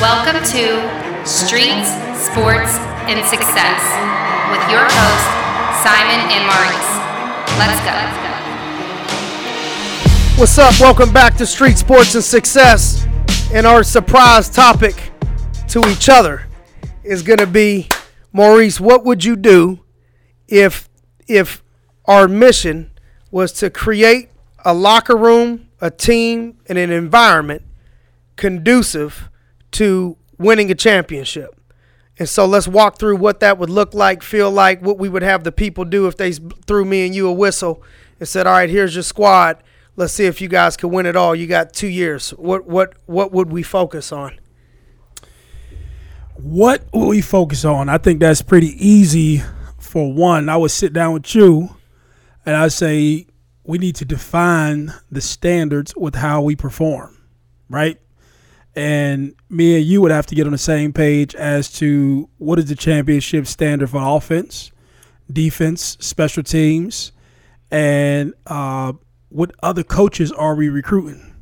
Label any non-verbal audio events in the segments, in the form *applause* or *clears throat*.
Welcome to Streets, Sports, and Success with your hosts, Simon and Maurice. Let's go. What's up? Welcome back to Street Sports and Success. And our surprise topic to each other is going to be Maurice, what would you do if if our mission was to create a locker room, a team, and an environment conducive to winning a championship? And so let's walk through what that would look like, feel like, what we would have the people do if they threw me and you a whistle and said, "All right, here's your squad. Let's see if you guys can win it all. You got 2 years. What what what would we focus on?" What will we focus on? I think that's pretty easy. For one, I would sit down with you and I say we need to define the standards with how we perform, right? And me and you would have to get on the same page as to what is the championship standard for offense, defense, special teams, and uh, what other coaches are we recruiting?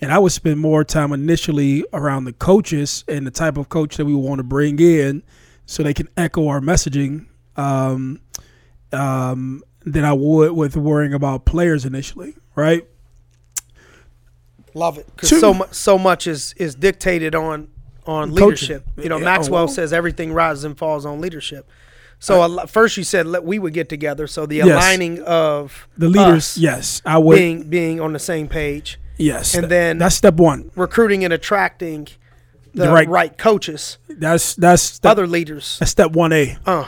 And I would spend more time initially around the coaches and the type of coach that we want to bring in so they can echo our messaging um, um, than I would with worrying about players initially, right? Love it because Two. so much so much is is dictated on on Coaching. leadership. You know, Yeah, Maxwell oh, well. says everything rises and falls on leadership. So a lo- first you said let, we would get together. So the Yes. aligning of The leaders, us yes, I would. being being on the same page, yes, and th- then- that's step one. recruiting and attracting the, The right. right- coaches, That's that's step, other leaders. that's step one A, Uh,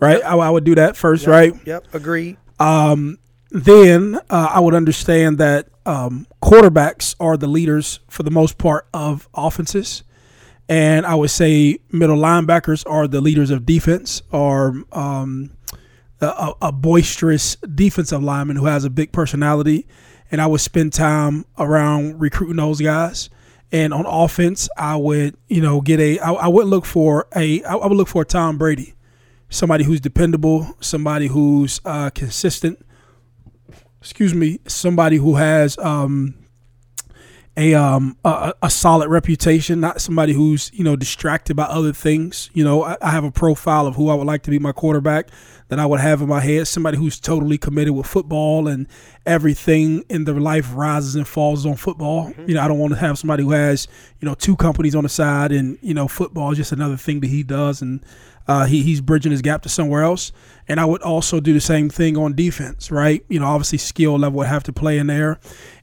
right? I, I would do that first, right? Yep, agreed. Um, then uh, I would understand that um, quarterbacks are the leaders for the most part of offenses, and I would say middle linebackers are the leaders of defense, or um, a- a, boisterous defensive lineman who has a big personality, and I would spend time around recruiting those guys. And on offense, I would you know get a I, I would look for a I would look for Tom Brady somebody who's dependable, somebody who's uh, consistent. Excuse me, somebody who has um, a um a, a solid reputation, not somebody who's you know distracted by other things. You know, I, I have a profile of who I would like to be my quarterback that I would have in my head. Somebody who's totally committed with football and everything in their life rises and falls on football. You know, I don't want to have somebody who has you know two companies on the side and you know football is just another thing that he does and uh, he, he's bridging his gap to somewhere else. And I would also do the same thing on defense, right? You know, obviously skill level would have to play in there.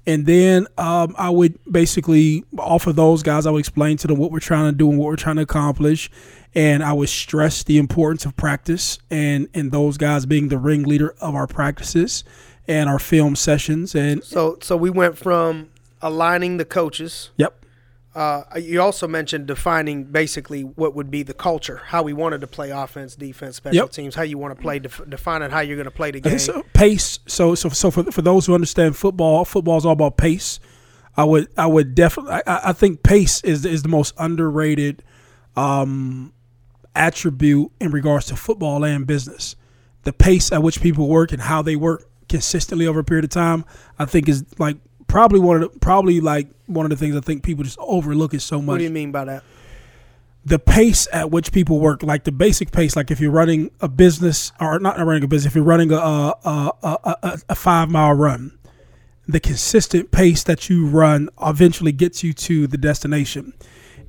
And then um, I would basically offer those guys, I would explain to them what we're trying to do and what we're trying to accomplish. And I would stress the importance of practice and, and those guys being the ringleader of our practices and our film sessions. And So so we went from aligning the coaches. yep, Uh, you also mentioned defining basically what would be the culture, how we wanted to play offense, defense, special Yep. teams, how you want to play, def- defining how you're going to play the game. So pace. So so so for for those who understand football, football is all about pace. I would I would definitely I, I think pace is is the most underrated um, attribute in regards to football and business. The pace at which people work and how they work consistently over a period of time, I think is like probably one of the probably like one of the things I think people just overlook it so much. what do you mean by that? the pace at which people work, like the basic pace, like if you're running a business or not running a business, if you're running a a, a, a, a, a five mile run, the consistent pace that you run eventually gets you to the destination.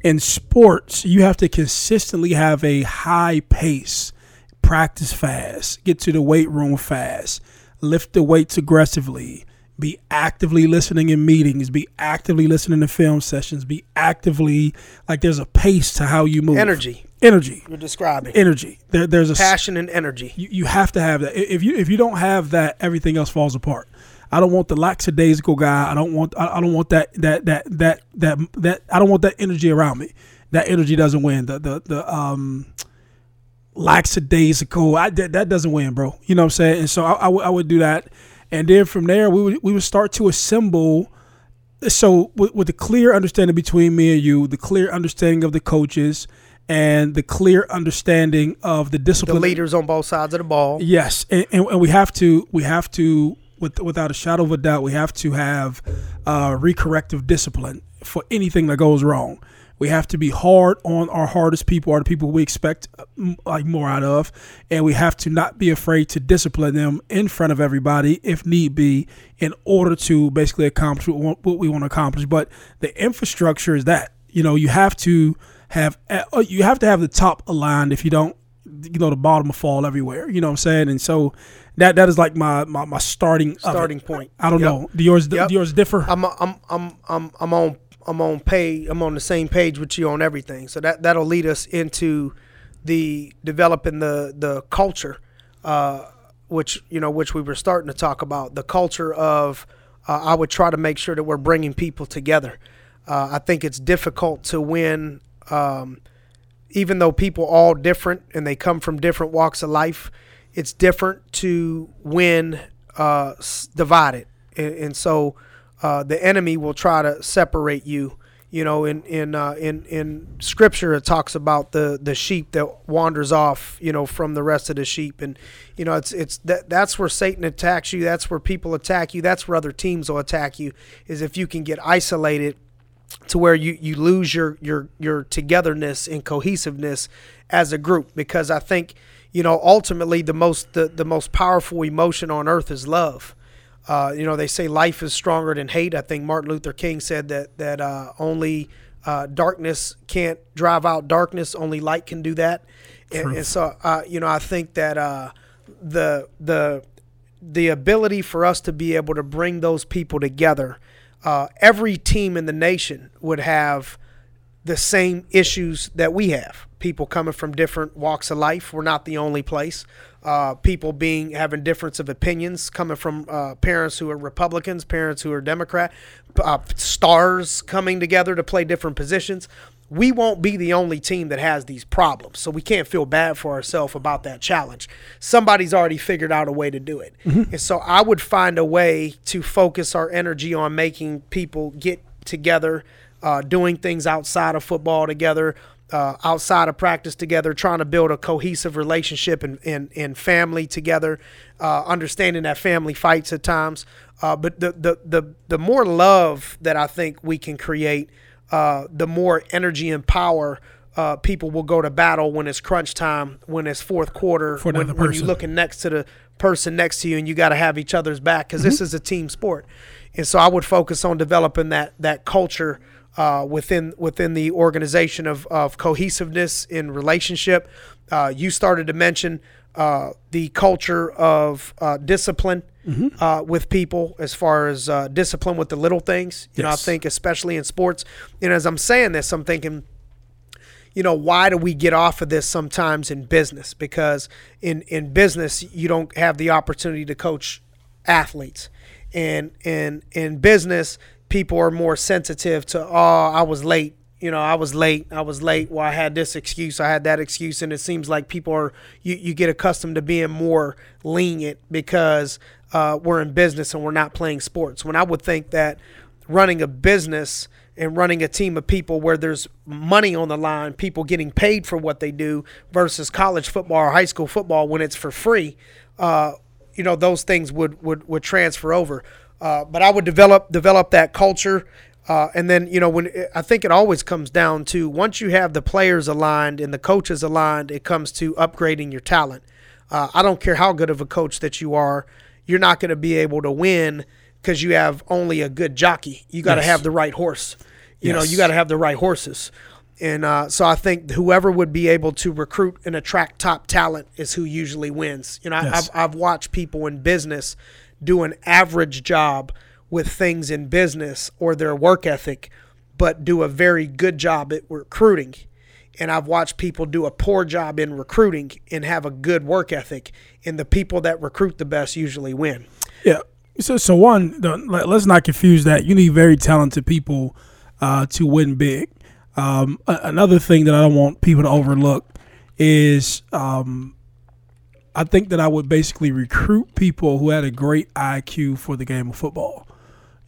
In sports, you have to consistently have a high pace, practice fast, get to the weight room fast, lift the weights aggressively, be actively listening in meetings, be actively listening to film sessions, be actively like there's a pace to how you move. Energy. Energy. You're describing Energy. There, there's a passion and energy. you, you have to have that. If you if you don't have that, everything else falls apart. I don't want the lackadaisical guy. I don't want I, I don't want that that that that that that I don't want that energy around me. That energy doesn't win. The the the um lackadaisical. I that, that doesn't win, bro. You know what I'm saying? And so I, I, I would do that, and then from there we would we would start to assemble. So with, with the clear understanding between me and you, the clear understanding of the coaches, and the clear understanding of the discipline. The leaders on both sides of the ball. Yes, and, and, and we have to we have to with, without a shadow of a doubt we have to have uh, recorrective discipline for anything that goes wrong. We have to be hard on our hardest people, are the people we expect uh, like more out of, and we have to not be afraid to discipline them in front of everybody if need be, in order to basically accomplish what we want to accomplish. But the infrastructure is that you know you have to have uh, you have to have the top aligned. If you don't, you know the bottom will fall everywhere. You know what I'm saying? And so that that is like my my, my starting starting point. I don't yep. know. Do yours yep. do yours differ? I'm I'm I'm I'm I'm on I'm on pay I'm on the same page with you on everything. So that that'll lead us into the developing the the culture, uh, which you know which we were starting to talk about the culture of. Uh, I would try to make sure that we're bringing people together. Uh, I think it's difficult to win, um, even though people all different and they come from different walks of life it's different to win uh, divided, and, and so uh, the enemy will try to separate you. You know, in in uh, in in Scripture, it talks about the the sheep that wanders off. You know, from the rest of the sheep, and you know, it's it's that that's where Satan attacks you. That's where people attack you. That's where other teams will attack you. Is if you can get isolated to where you, you lose your, your your togetherness and cohesiveness as a group because I think you know, ultimately the most the, the most powerful emotion on earth is love. Uh, you know, they say life is stronger than hate. I think Martin Luther King said that that uh, only uh, darkness can't drive out darkness. Only light can do that. And, and so, uh, you know, I think that uh, the the the ability for us to be able to bring those people together. Uh, every team in the nation would have the same issues that we have. People coming from different walks of life. We're not the only place. Uh, people being having difference of opinions, coming from uh, parents who are Republicans, parents who are Democrat, uh, stars coming together to play different positions. We won't be the only team that has these problems, so we can't feel bad for ourselves about that challenge. Somebody's already figured out a way to do it, mm-hmm. and so I would find a way to focus our energy on making people get together uh, doing things outside of football together, uh, outside of practice together, trying to build a cohesive relationship and, and, and family together, uh, understanding that family fights at times. Uh, but the, the, the, the more love that I think we can create, uh, the more energy and power uh, people will go to battle when it's crunch time, when it's fourth quarter, when, when, you're looking next to the person next to you and you got to have each other's back because mm-hmm. this is a team sport. And so I would focus on developing that that culture – uh, within within the organization of, of cohesiveness in relationship. Uh, you started to mention uh, the culture of uh, discipline mm-hmm. Uh, with people, as far as uh, discipline with the little things. You yes. know, I think especially in sports. And as I'm saying this, I'm thinking. You know, why do we get off of this sometimes in business? Because in, in business, you don't have the opportunity to coach athletes. And, and in business, people are more sensitive to, oh, I was late. You know, I was late. I was late. Well, I had this excuse. I had that excuse. And it seems like people are, you, you get accustomed to being more lenient because uh, we're in business and we're not playing sports. When I would think that running a business and running a team of people where there's money on the line, people getting paid for what they do versus college football or high school football when it's for free, uh, you know, those things would, would, would transfer over. Uh, but I would develop develop that culture. Uh, and then you know when I think it always comes down to once you have the players aligned and the coaches aligned, it comes to upgrading your talent. Uh, I don't care how good of a coach that you are, you're not going to be able to win because you have only a good jockey. You got to yes. have the right horse. You yes. know, you got to have the right horses. And uh, so I think whoever would be able to recruit and attract top talent is who usually wins. You know, yes. I've, I've watched people in business do an average job with things in business or their work ethic, but do a very good job at recruiting. And I've watched people do a poor job in recruiting and have a good work ethic. And the people that recruit the best usually win. Yeah. So, so one, let's not confuse that. You need very talented people uh, to win big. Um, another thing that I don't want people to overlook is um, I think that I would basically recruit people who had a great IQ for the game of football.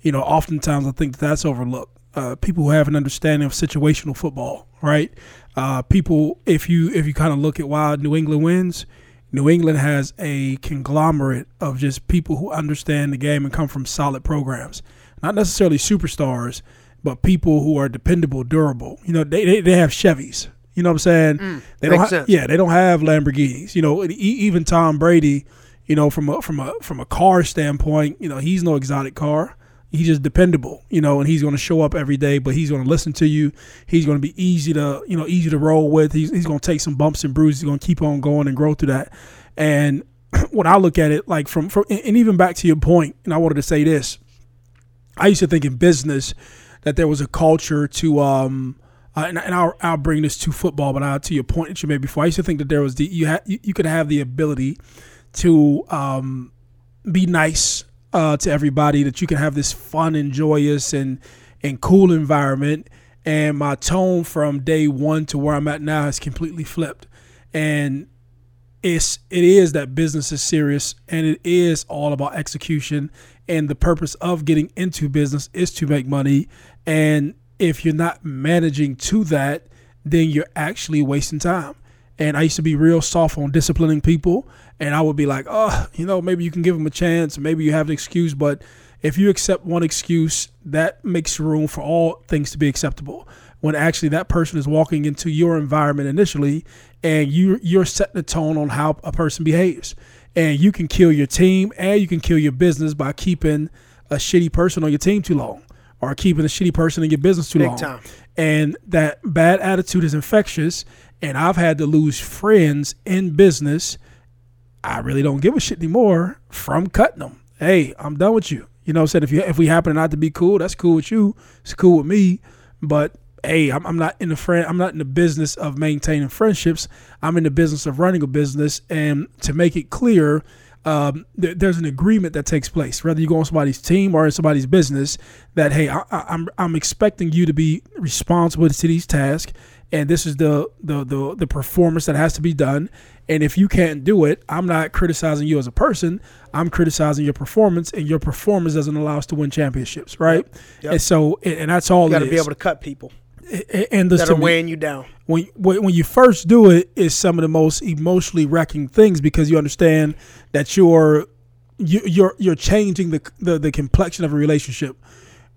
You know, oftentimes I think that that's overlooked. Uh, people who have an understanding of situational football, right? Uh, people, if you if you kind of look at why New England wins, New England has a conglomerate of just people who understand the game and come from solid programs, not necessarily superstars, but people who are dependable, durable. You know, they they, they have Chevys. You know what I'm saying? Mm, they don't. makes Ha- sense. yeah, they don't have Lamborghinis. You know, e- even Tom Brady. You know, from a from a from a car standpoint, you know, he's no exotic car. He's just dependable, you know, and he's going to show up every day, but he's going to listen to you. He's going to be easy to, you know, easy to roll with. He's, he's going to take some bumps and bruises. He's going to keep on going and grow through that. And *clears throat* when I look at it, like from, from and and even back to your point, and I wanted to say this, I used to think in business that there was a culture to, um, uh, and, and I'll, I'll bring this to football, but I'll to your point that you made before. I used to think that there was the you you, you could have the ability to um, be nice uh, to everybody, that you can have this fun and joyous and and cool environment. And my tone from day one to where I'm at now has completely flipped. And it's it is that business is serious and it is all about execution and the purpose of getting into business is to make money and if you're not managing to that then you're actually wasting time. And i used to be real soft on disciplining people and i would be like oh you know maybe you can give them a chance maybe you have an excuse but if you accept one excuse that makes room for all things to be acceptable. When actually that person is walking into your environment initially and you you're setting the tone on how a person behaves. And you can kill your team and you can kill your business by keeping a shitty person on your team too long or keeping a shitty person in your business too Big long time. and that bad attitude is infectious and i've had to lose friends in business I really don't give a shit anymore from cutting them. Hey, I'm done with you. You know what I'm saying? If you if we happen not to be cool, that's cool with you. It's cool with me. But hey, I'm, I'm not in the friend I'm not in the business of maintaining friendships. I'm in the business of running a business and to make it clear, um, th- there's an agreement that takes place, whether you go on somebody's team or in somebody's business, that hey, I, I, I'm I'm expecting you to be responsible to these tasks, and this is the the the the performance that has to be done. And if you can't do it, I'm not criticizing you as a person. I'm criticizing your performance, and your performance doesn't allow us to win championships, right? Yep. And so, and and that's all. You got to be able to cut people and this that are me- weighing you down. when when you first do it is some of the most emotionally wrecking things because you understand that you're you, you're you're changing the, the the complexion of a relationship,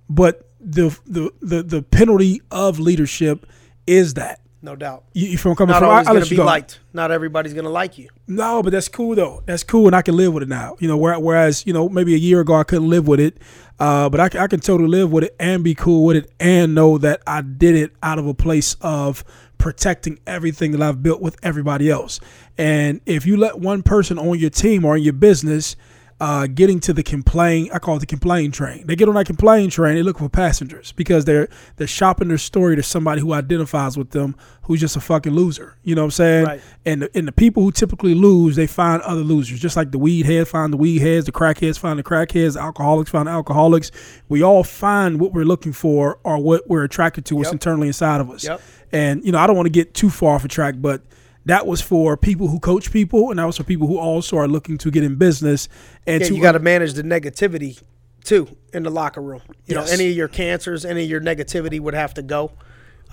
but the the the the penalty of leadership is that No doubt. you, feel coming Not from. always gonna be go. liked. Not everybody's going to like you. No, but that's cool though. That's cool, and I can live with it now. You know, whereas you know maybe a year ago I couldn't live with it, uh, but I, I can totally live with it and be cool with it and know that I did it out of a place of protecting everything that I've built with everybody else. And if you let one person on your team or in your business uh, getting to the complain, I call it the complain train. They get on that complain train. They look for passengers because they're they're shopping their story to somebody who identifies with them, who's just a fucking loser. You know what I'm saying? Right. And the, and the people who typically lose, they find other losers. Just like the weed heads find the weed heads, the crackheads find the crackheads, the alcoholics find the alcoholics. We all find what we're looking for or what we're attracted to. What's Yep. internally inside of us. Yep. And you know, I don't want to get too far off a track, but that was for people who coach people, and that was for people who also are looking to get in business and Yeah, to you got to manage the negativity too in the locker room. You Yes. know, any of your cancers, any of your negativity would have to go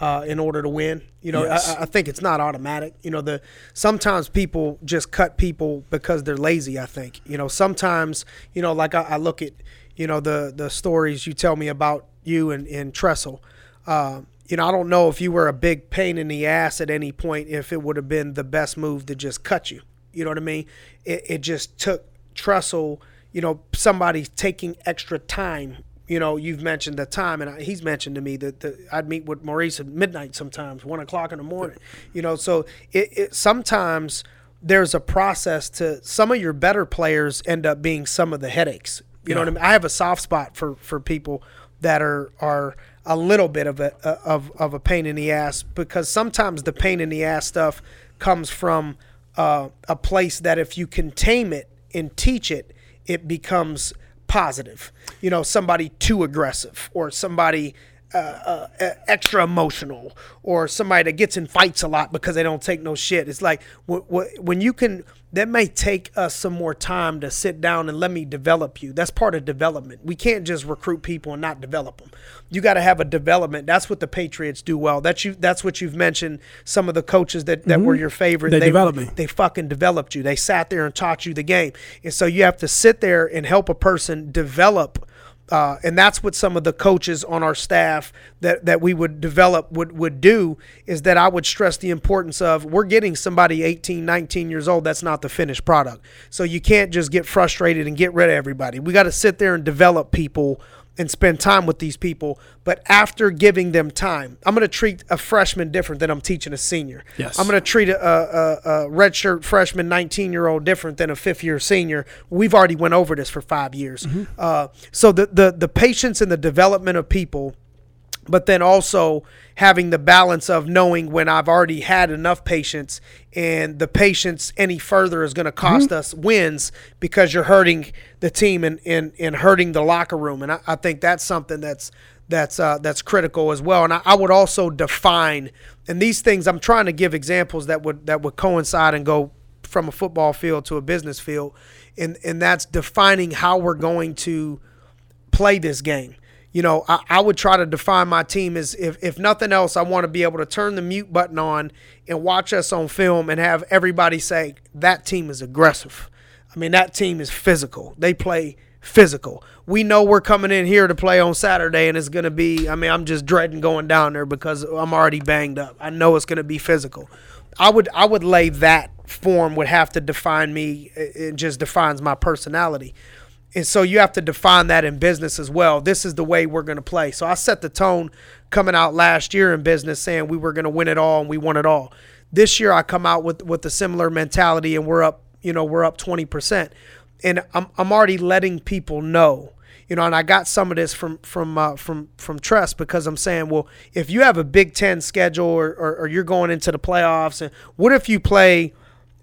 uh, in order to win. You know, Yes. I, I think it's not automatic. You know, the sometimes people just cut people because they're lazy. I think. You know, sometimes you know, like I, I look at you know the the stories you tell me about you and and Tressel. Uh, you know, I don't know if you were a big pain in the ass at any point. If it would have been the best move to just cut you. You know what I mean? It, it just took Tressel, you know, somebody taking extra time. You know, you've mentioned the time, and I, he's mentioned to me that the, I'd meet with Maurice at midnight sometimes, one o'clock in the morning. You know, so it, it sometimes there's a process to some of your better players end up being some of the headaches. You know what I mean? I have a soft spot for for people that are are a little bit of a of of a pain in the ass because sometimes the pain in the ass stuff comes from uh, a place that if you can tame it and teach it, it becomes positive. You know, somebody too aggressive or somebody uh, uh, extra emotional or somebody that gets in fights a lot because they don't take no shit. It's like wh- wh- when you can, that may take us some more time to sit down and let me develop you. That's part of development. We can't just recruit people and not develop them. You got to have a development. That's what the Patriots do well. That's you. That's what you've mentioned. Some of the coaches that, that were mm-hmm. your favorite. They developed me. They fucking developed you. They sat there and taught you the game. And so you have to sit there and help a person develop Uh, and that's what some of the coaches on our staff that, that we would develop would, would do is that I would stress the importance of we're getting somebody 18, 19 years old. That's not the finished product. So you can't just get frustrated and get rid of everybody. We got to sit there and develop people and spend time with these people. But after giving them time, I'm going to treat a freshman different than I'm teaching a senior. Yes. I'm going to treat a, a, a redshirt freshman, 19 year old different than a fifth year senior. We've already went over this for five years. Uh, so the, the the patience and the development of people but then also having the balance of knowing when I've already had enough patience and the patience any further is going to cost us wins because you're hurting the team and, and, and hurting the locker room. And I, I think that's something that's that's uh, that's critical as well. And I, I would also define and these things I'm trying to give examples that would that would coincide and go from a football field to a business field. And and that's defining how we're going to play this game you know, I, I, would try to define my team as if, if nothing else, I want to be able to turn the mute button on and watch us on film and have everybody say, that team is aggressive. I mean, that team is physical. They play physical. We know we're coming in here to play on Saturday and it's going to be, I mean, I'm just dreading going down there because I'm already banged up. I know it's going to be physical. I would I would lay that form would have to define me. It just defines my personality. And so you have to define that in business as well. This is the way we're going to play. So I set the tone coming out last year in business saying we were going to win it all and we won it all. This year I come out with with a similar mentality and we're up, you know, we're up 20%. And I'm I'm already letting people know. You know, and I got some of this from from uh, from from Tress because I'm saying, well, if you have a Big Ten schedule or, or, or you're going into the playoffs, and what if you play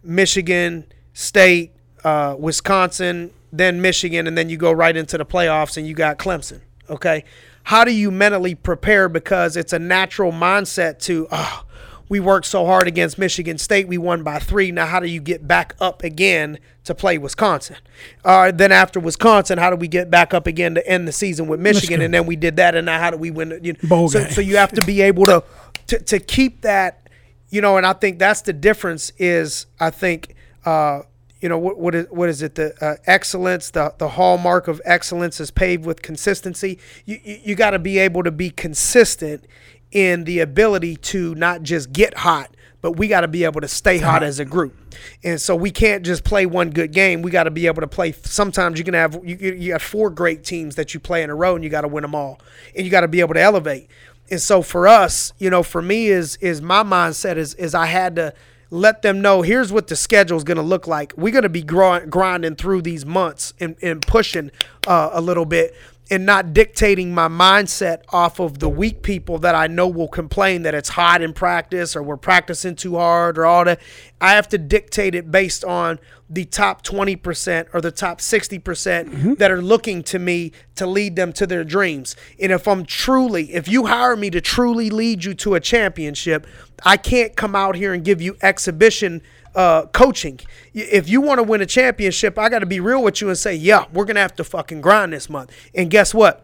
Michigan State, uh, Wisconsin, then Michigan, and then you go right into the playoffs and you got Clemson. Okay. How do you mentally prepare? Because it's a natural mindset to, oh, we worked so hard against Michigan State. We won by three. Now, how do you get back up again to play Wisconsin? Uh, then after Wisconsin, how do we get back up again to end the season with Michigan? Michigan. And then we did that. And now how do we win? You know, Bowl so, game. so you have to be able to, to to keep that, you know. And I think that's the difference. Is I think. Uh, you know what what is what is it? The uh, excellence the the hallmark of excellence is paved with consistency. You you, you got to be able to be consistent in the ability to not just get hot but we got to be able to stay hot as a group. And so we can't just play one good game. We got to be able to play sometimes you can have you, you you have four great teams that you play in a row and you got to win them all. And you got to be able to elevate. And so for us you know for me is is my mindset is is I had to let them know here's what the schedule is going to look like. We're going to be grind, grinding through these months and, and pushing uh, a little bit and not dictating my mindset off of the weak people that I know will complain that it's hot in practice or we're practicing too hard or all that. I have to dictate it based on the top 20% or the top 60% that are looking to me to lead them to their dreams. And if I'm truly, if you hire me to truly lead you to a championship, I can't come out here and give you exhibition uh, coaching. If you want to win a championship, I got to be real with you and say, yeah, we're going to have to fucking grind this month. And guess what?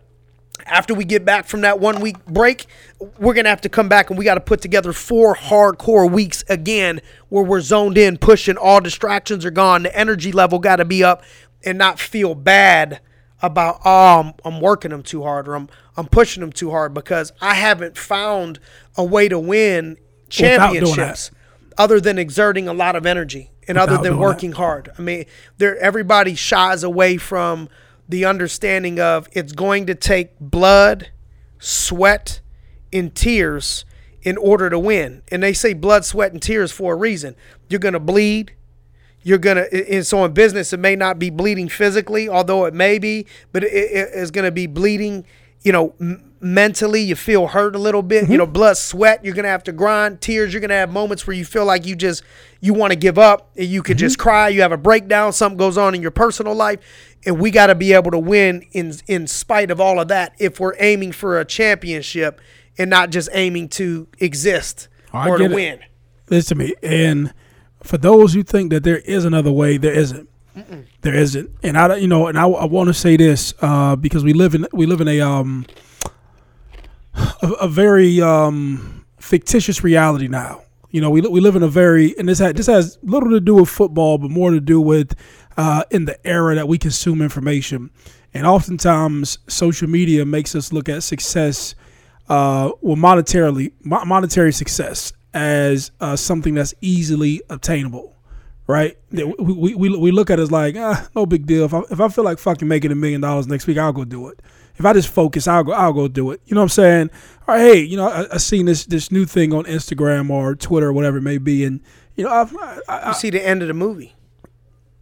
After we get back from that one week break, we're going to have to come back and we got to put together four hardcore weeks again where we're zoned in, pushing, all distractions are gone. The energy level got to be up and not feel bad about oh I'm, I'm working them too hard or I'm I'm pushing them too hard because I haven't found a way to win Without that. championships other than exerting a lot of energy and other than working hard. I mean, there everybody shies away from the understanding of it's going to take blood, sweat, and tears in order to win. And they say blood, sweat, and tears for a reason. You're going to bleed. You're gonna, and so in business, it may not be bleeding physically, although it may be, but it, is going to be bleeding. You know, mentally, you feel hurt a little bit. You know, blood, sweat. You're gonna have to grind. Tears. You're gonna have moments where you feel like you just you want to give up. and You could just cry. You have a breakdown. Something goes on in your personal life, and we got to be able to win in in spite of all of that. If we're aiming for a championship and not just aiming to exist I or to it. win. Listen to me. And for those who think that there is another way, there isn't. There isn't. And I, you know, and I, I want to say this uh, because we live in we live in a um a, a very um fictitious reality now. You know, we we live in a very and this has this has little to do with football, but more to do with uh, in the era that we consume information. And oftentimes, social media makes us look at success, uh, well, monetarily, mo- monetary success as uh, something that's easily obtainable, right? That We, we, we, look at it as like, ah, no big deal. If I, if I feel like fucking making a million dollars next week, I'll go do it. If I just focus, I'll go, I'll go do it. You know what I'm saying? All right, hey, you know, I, I seen this this new thing on Instagram or Twitter or whatever it may be, and you know, I've, I, I, You see the end of the movie.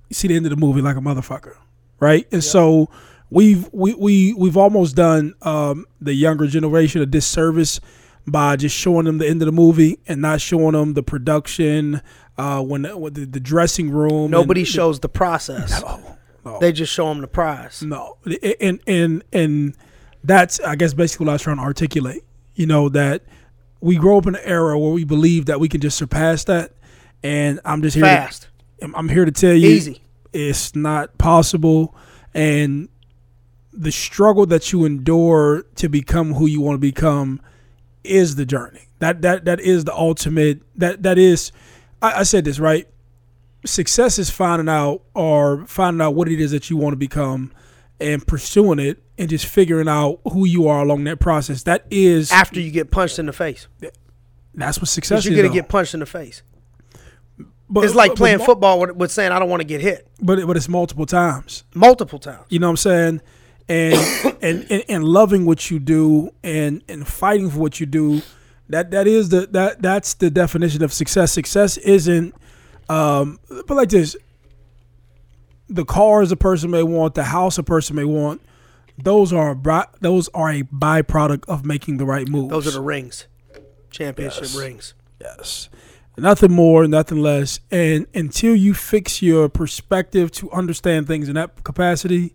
you see the end of the movie like a motherfucker, right? And so we've we, we we've almost done um, the younger generation a disservice by just showing them the end of the movie and not showing them the production, uh, when, when the, the dressing room. Nobody shows the process. No, no, They just show them the prize. no, and and and that's I guess basically what I was trying to articulate. You know that we grow up in an era where we believe that we can just surpass that, and I'm just here. to- Fast. I'm- I'm here to tell you, Easy. it's not possible, and the struggle that you endure to become who you want to become is the journey. That that that is the ultimate. That that is. I, I said this right. Success is finding out or finding out what it is that you want to become, and pursuing it, and just figuring out who you are along that process. That is After you get punched in the face. that's what success is. You're going to though. get punched in the face. But- It's like playing but, football with, with saying, I don't want to get hit. but but it's multiple times. Multiple times. You know what I'm saying? And, *coughs* and and and loving what you do and and fighting for what you do, that that is the that that's the definition of success. Success isn't um but like this the cars a person may want, the house a person may want, those are a those are a byproduct of making the right moves. Those are the rings. Championship Yes. rings. Yes. Nothing more, nothing less. And until you fix your perspective to understand things in that capacity,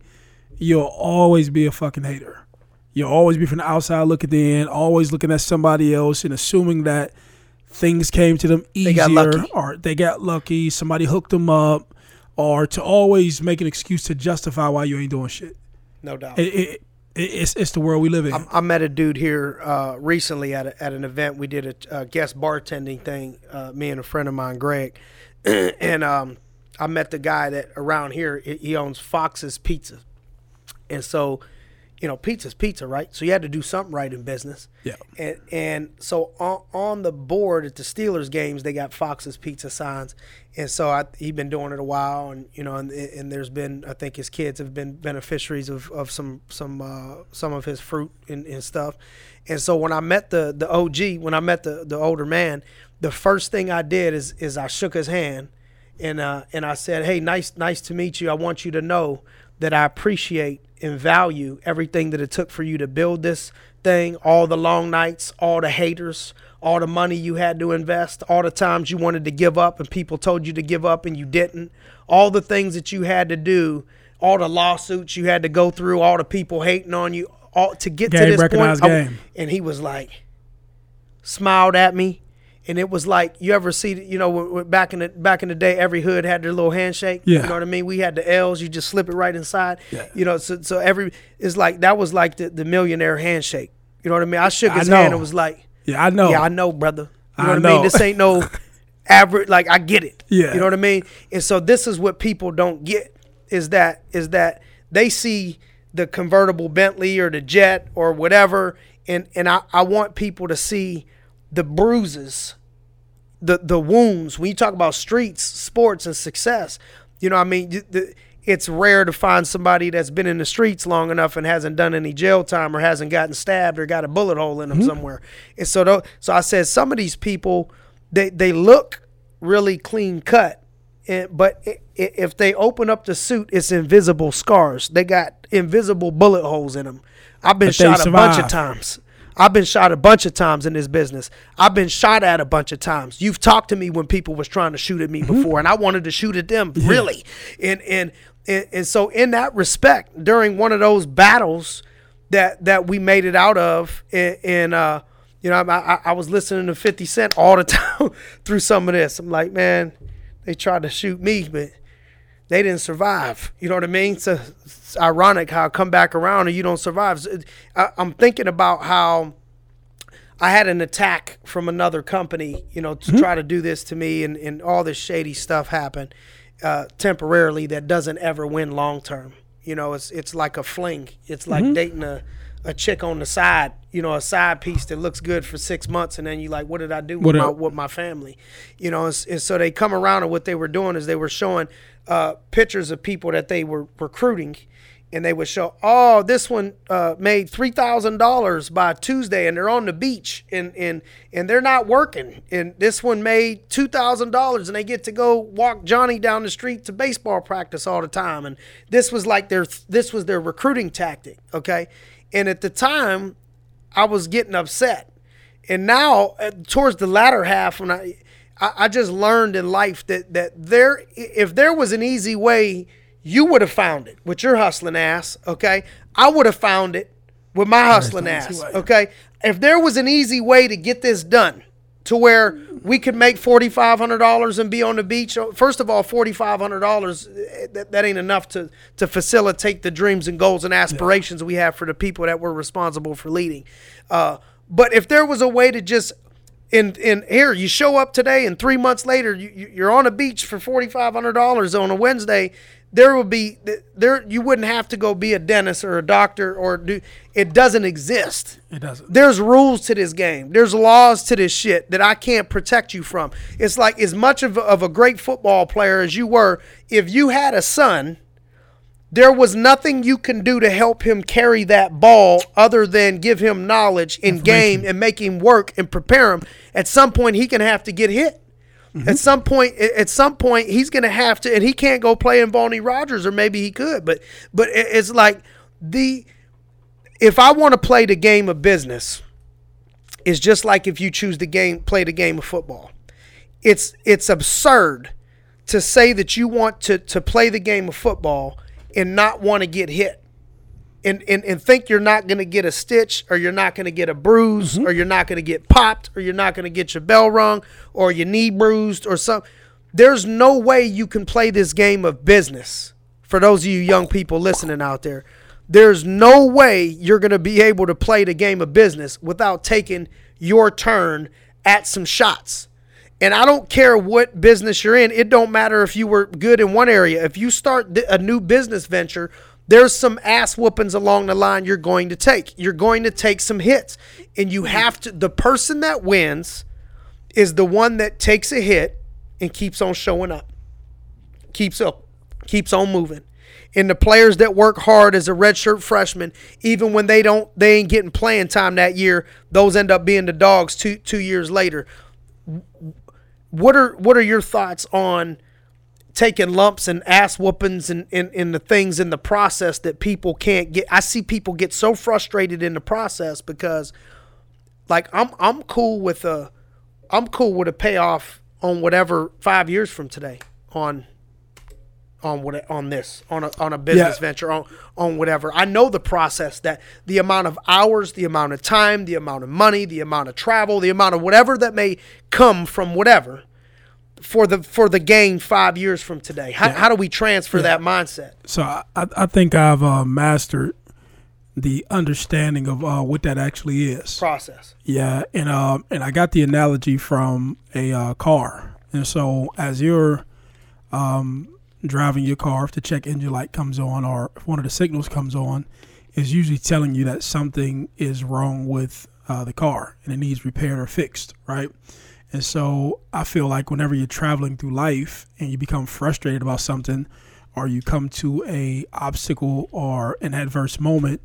you'll always be a fucking hater. You'll always be from the outside looking in, always looking at somebody else and assuming that things came to them easier got lucky. or they got lucky, somebody hooked them up, or to always make an excuse to justify why you ain't doing shit. No doubt. It, it, it, it's, it's the world we live in. I, I met a dude here uh, recently at, a, at an event. We did a, uh guest bartending thing, uh, me and a friend of mine, Greg. *clears throat* and um, I met the guy that around here, he he owns Fox's Pizza. And so, you know, pizza's pizza, right? So you had to do something right in business. Yeah. And and so on, on the board at the Steelers games, they got Fox's Pizza signs. And so I, he been doing it a while, and you know, and, and there's been I think his kids have been beneficiaries of, of some some uh, some of his fruit and, and stuff. And so when I met the the OG, when I met the the older man, the first thing I did is is I shook his hand, and uh, and I said, "Hey, nice nice to meet you. I want you to know that I appreciate and value everything that it took for you to build this thing, all the long nights, all the haters, all the money you had to invest, all the times you wanted to give up and people told you to give up and you didn't, all the things that you had to do, all the lawsuits you had to go through, all the people hating on you, all to get to Game this point. I- and he was like, smiled at me. And it was like you ever see, you know, back in the back in the day, every hood had their little handshake. Yeah. You know what I mean? We had the L's, you just slip it right inside. Yeah. You know, so so every it's like that was like the, the millionaire handshake. You know what I mean? I shook I his hand know. and was like, yeah, I know. Yeah, I know, brother. You know I what I mean? know. This ain't no *laughs* average like I get it. Yeah. You know what I mean? And so this is what people don't get is that is that they see the convertible Bentley or the jet or whatever and and I, I want people to see the bruises the the wounds when you talk about streets sports and success you know i mean the, it's rare to find somebody that's been in the streets long enough and hasn't done any jail time or hasn't gotten stabbed or got a bullet hole in them mm-hmm. somewhere. And so so i said some of these people they they look really clean cut and, but if they open up the suit it's invisible scars. They got invisible bullet holes in them. I've been But shot a bunch of times I've been shot a bunch of times in this business. I've been shot at a bunch of times. You've talked to me when people was trying to shoot at me before, and I wanted to shoot at them really. And, and and and so in that respect, during one of those battles that that we made it out of, and, and uh, you know, I, I, I was listening to Fifty Cent all the *laughs* time through some of this. I'm like, man, they tried to shoot me, but they didn't survive. You know what I mean? So it's ironic how I come back around and you don't survive. So it- I, I'm thinking about how I had an attack from another company, you know, to try to do this to me, and, and all this shady stuff happened uh, temporarily that doesn't ever win long term. You know, it's it's like a fling. It's like dating a, a chick on the side. You know, a side piece that looks good for six months, and then you like, what did I do with my with my family? You know, and, and so they come around, and what they were doing is they were showing uh, pictures of people that they were recruiting. And they would show, oh, this one uh, made three thousand dollars by Tuesday, and they're on the beach, and and and they're not working. And this one made two thousand dollars, and they get to go walk Johnny down the street to baseball practice all the time. And this was like their this was their recruiting tactic, okay. And at the time, I was getting upset. And now, uh, towards the latter half, when I, I, I just learned in life that that there, if there was an easy way, you would have found it with your hustling ass. Okay, I would have found it with my hustling ass. Okay, if there was an easy way to get this done, to where we could make forty five hundred dollars and be on the beach. First of all, forty five hundred dollars that, that ain't enough to to facilitate the dreams and goals and aspirations we have for the people that we're responsible for leading. Uh, but if there was a way to just in in here, you show up today, and three months later, you- you're on a beach for forty five hundred dollars on a Wednesday. There would be there. You wouldn't have to go be a dentist or a doctor or do. It doesn't exist It doesn't. there's rules to this game. There's laws to this shit that I can't protect you from. It's like as much of, of a great football player as you were, if you had a son, there was nothing you can do to help him carry that ball other than give him knowledge in game and make him work and prepare him. At some point, he can have to get hit. At mm-hmm. some point, at some point, he's going to have to, and he can't go play in Bonnie Rogers, or maybe he could. But, but it's like the if I want to play the game of business, it's just like if you choose the game, play the game of football. It's it's absurd to say that you want to to play the game of football and not want to get hit. And, and, and think you're not going to get a stitch or you're not going to get a bruise mm-hmm. or you're not going to get popped or you're not going to get your bell rung or your knee bruised or something. There's no way you can play this game of business. For those of you young people listening out there, there's no way you're going to be able to play the game of business without taking your turn at some shots. And I don't care what business you're in. It don't matter if you were good in one area. If you start a new business venture, there's some ass whoopings along the line you're going to take. You're going to take some hits. And you mm. have to the person that wins is the one that takes a hit and keeps on showing up. Keeps up, keeps on moving. And the players that work hard as a redshirt freshman, even when they don't they ain't getting playing time that year, those end up being the dogs two two years later what are what are your thoughts on taking lumps and ass whoopings and, and, and the things in the process that people can't get I see people get so frustrated in the process because like I'm I'm cool with a I'm cool with a payoff on whatever five years from today on on what on this on a on a business Yeah. venture on on whatever. I know the process that the amount of hours, the amount of time, the amount of money, the amount of travel, the amount of whatever that may come from whatever for the for the game five years from today. How, how do we transfer that mindset? So I, I I think I've uh, mastered the understanding of uh, what that actually is. Process. Yeah, and uh, and I got the analogy from a uh, car. And so as you're um, driving your car, if the check engine light comes on or if one of the signals comes on, is usually telling you that something is wrong with uh, the car and it needs repaired or fixed, right? And so I feel like whenever you're traveling through life and you become frustrated about something, or you come to a obstacle or an adverse moment,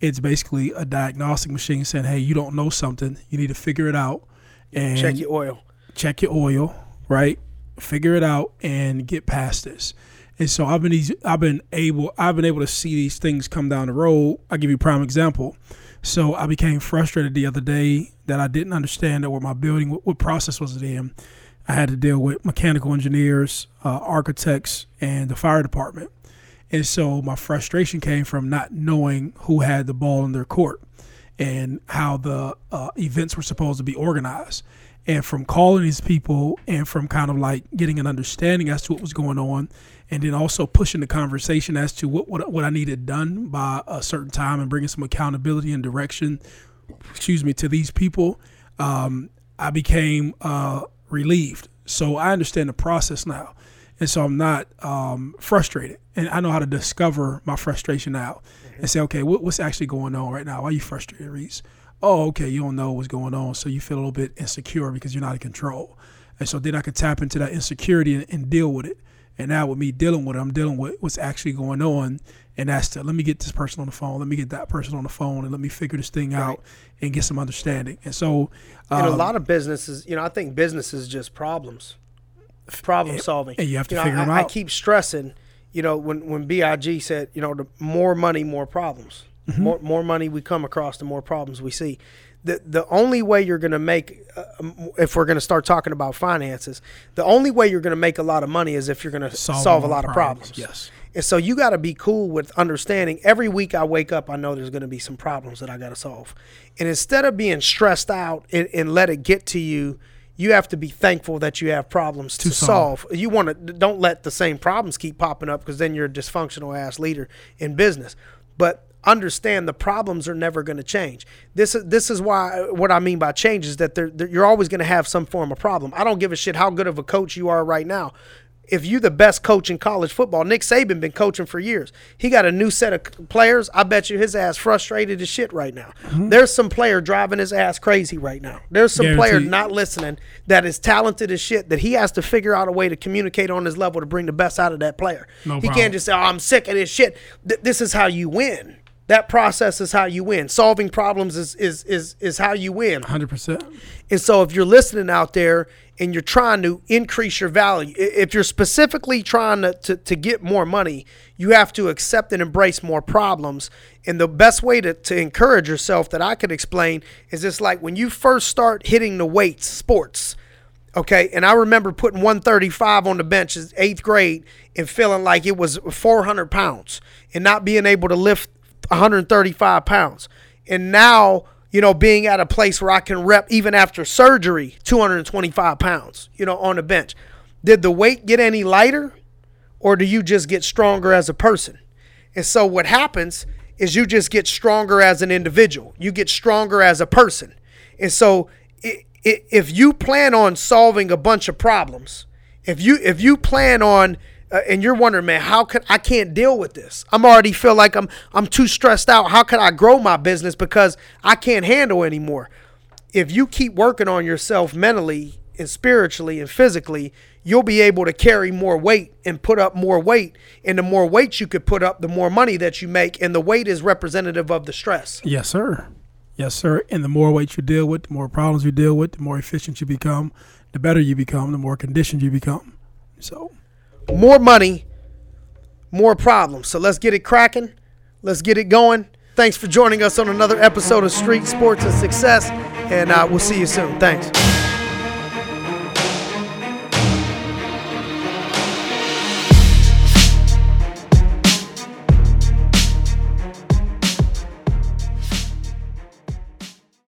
it's basically a diagnostic machine saying, "Hey, you don't know something. You need to figure it out and Check your oil. check your oil, right? Figure it out and get past this." And so I've been I've been able I've been able to see these things come down the road. I'll give you a prime example. So I became frustrated the other day that I didn't understand that what my building what, what process was it in. I had to deal with mechanical engineers, uh, architects, and the fire department. And so my frustration came from not knowing who had the ball in their court and how the uh, events were supposed to be organized. And from calling these people and from kind of like getting an understanding as to what was going on, and then also pushing the conversation as to what, what, what I needed done by a certain time and bringing some accountability and direction, excuse me, to these people, um, I became uh, relieved. So I understand the process now. and so I'm not um, frustrated, and I know how to discover my frustration out and say, okay, what, what's actually going on right now? Why are you frustrated, Reese? Oh, okay, you don't know what's going on, so you feel a little bit insecure because you're not in control, and so then I can tap into that insecurity and, and deal with it. And now with me dealing with it, I'm dealing with what's actually going on. And that's to let me get this person on the phone, let me get that person on the phone, and let me figure this thing out and get some understanding. And so, And a um, lot of businesses, you know, I think business is just problems, problem solving. and you have to know, figure I, 'em I out. I keep stressing, you know, when when Big said, you know, the more money, more problems. Mm-hmm. More more money we come across, the more problems we see. The the only way you're going to make, uh, um, if we're going to start talking about finances, the only way you're going to make a lot of money is if you're going to Solve solve, a lot of problems, problems. yes. And so you got to be cool with understanding. Every week I wake up, I know there's going to be some problems that I got to solve. And instead of being stressed out and, and let it get to you, you have to be thankful that you have problems to, solve. solve. You want to don't let the same problems keep popping up because then you're a dysfunctional ass leader in business. But understand the problems are never going to change. This is this is why what I mean by change is that they're, they're- you're always going to have some form of problem. I don't give a shit how good of a coach you are right now. If you the best coach in college football, Nick Saban been coaching for years. He got a new set of players. I bet you his ass frustrated as shit right now. Hmm. There's some player driving his ass crazy right now. There's some player not listening that is talented as shit that he has to figure out a way to communicate on his level to bring the best out of that player. No he problem. can't just say, "Oh, I'm sick of this shit." Th- this is how you win. That process is how you win. Solving problems is is is is how you win. 100%. And so if you're listening out there and you're trying to increase your value, if you're specifically trying to, to, to get more money, you have to accept and embrace more problems. And the best way to, to encourage yourself that I could explain is just like when you first start hitting the weights, sports, Okay, and I remember putting 135 on the bench as eighth grade and feeling like it was 400 pounds and not being able to lift 135 pounds. And now, you know, being at a place where I can rep even after surgery 225 pounds, you know, on the bench. Did the weight get any lighter or do you just get stronger as a person? And so what happens is you just get stronger as an individual. You get stronger as a person. And so if you plan on solving a bunch of problems, if you if you plan on uh, and you're wondering, man, how can I can't deal with this? I'm already feel like I'm I'm too stressed out. How can I grow my business because I can't handle anymore? if you keep working on yourself mentally and spiritually and physically, you'll be able to carry more weight and put up more weight. And the more weight you could put up, the more money that you make. And the weight is representative of the stress. Yes, sir. Yes, sir. And the more weight you deal with, the more problems you deal with, the more efficient you become, the better you become, the more conditioned you become. So, More money, more problems. So let's get it cracking. Let's get it going. Thanks for joining us on another episode of Street Sports and Success. And uh, we'll see you soon. Thanks.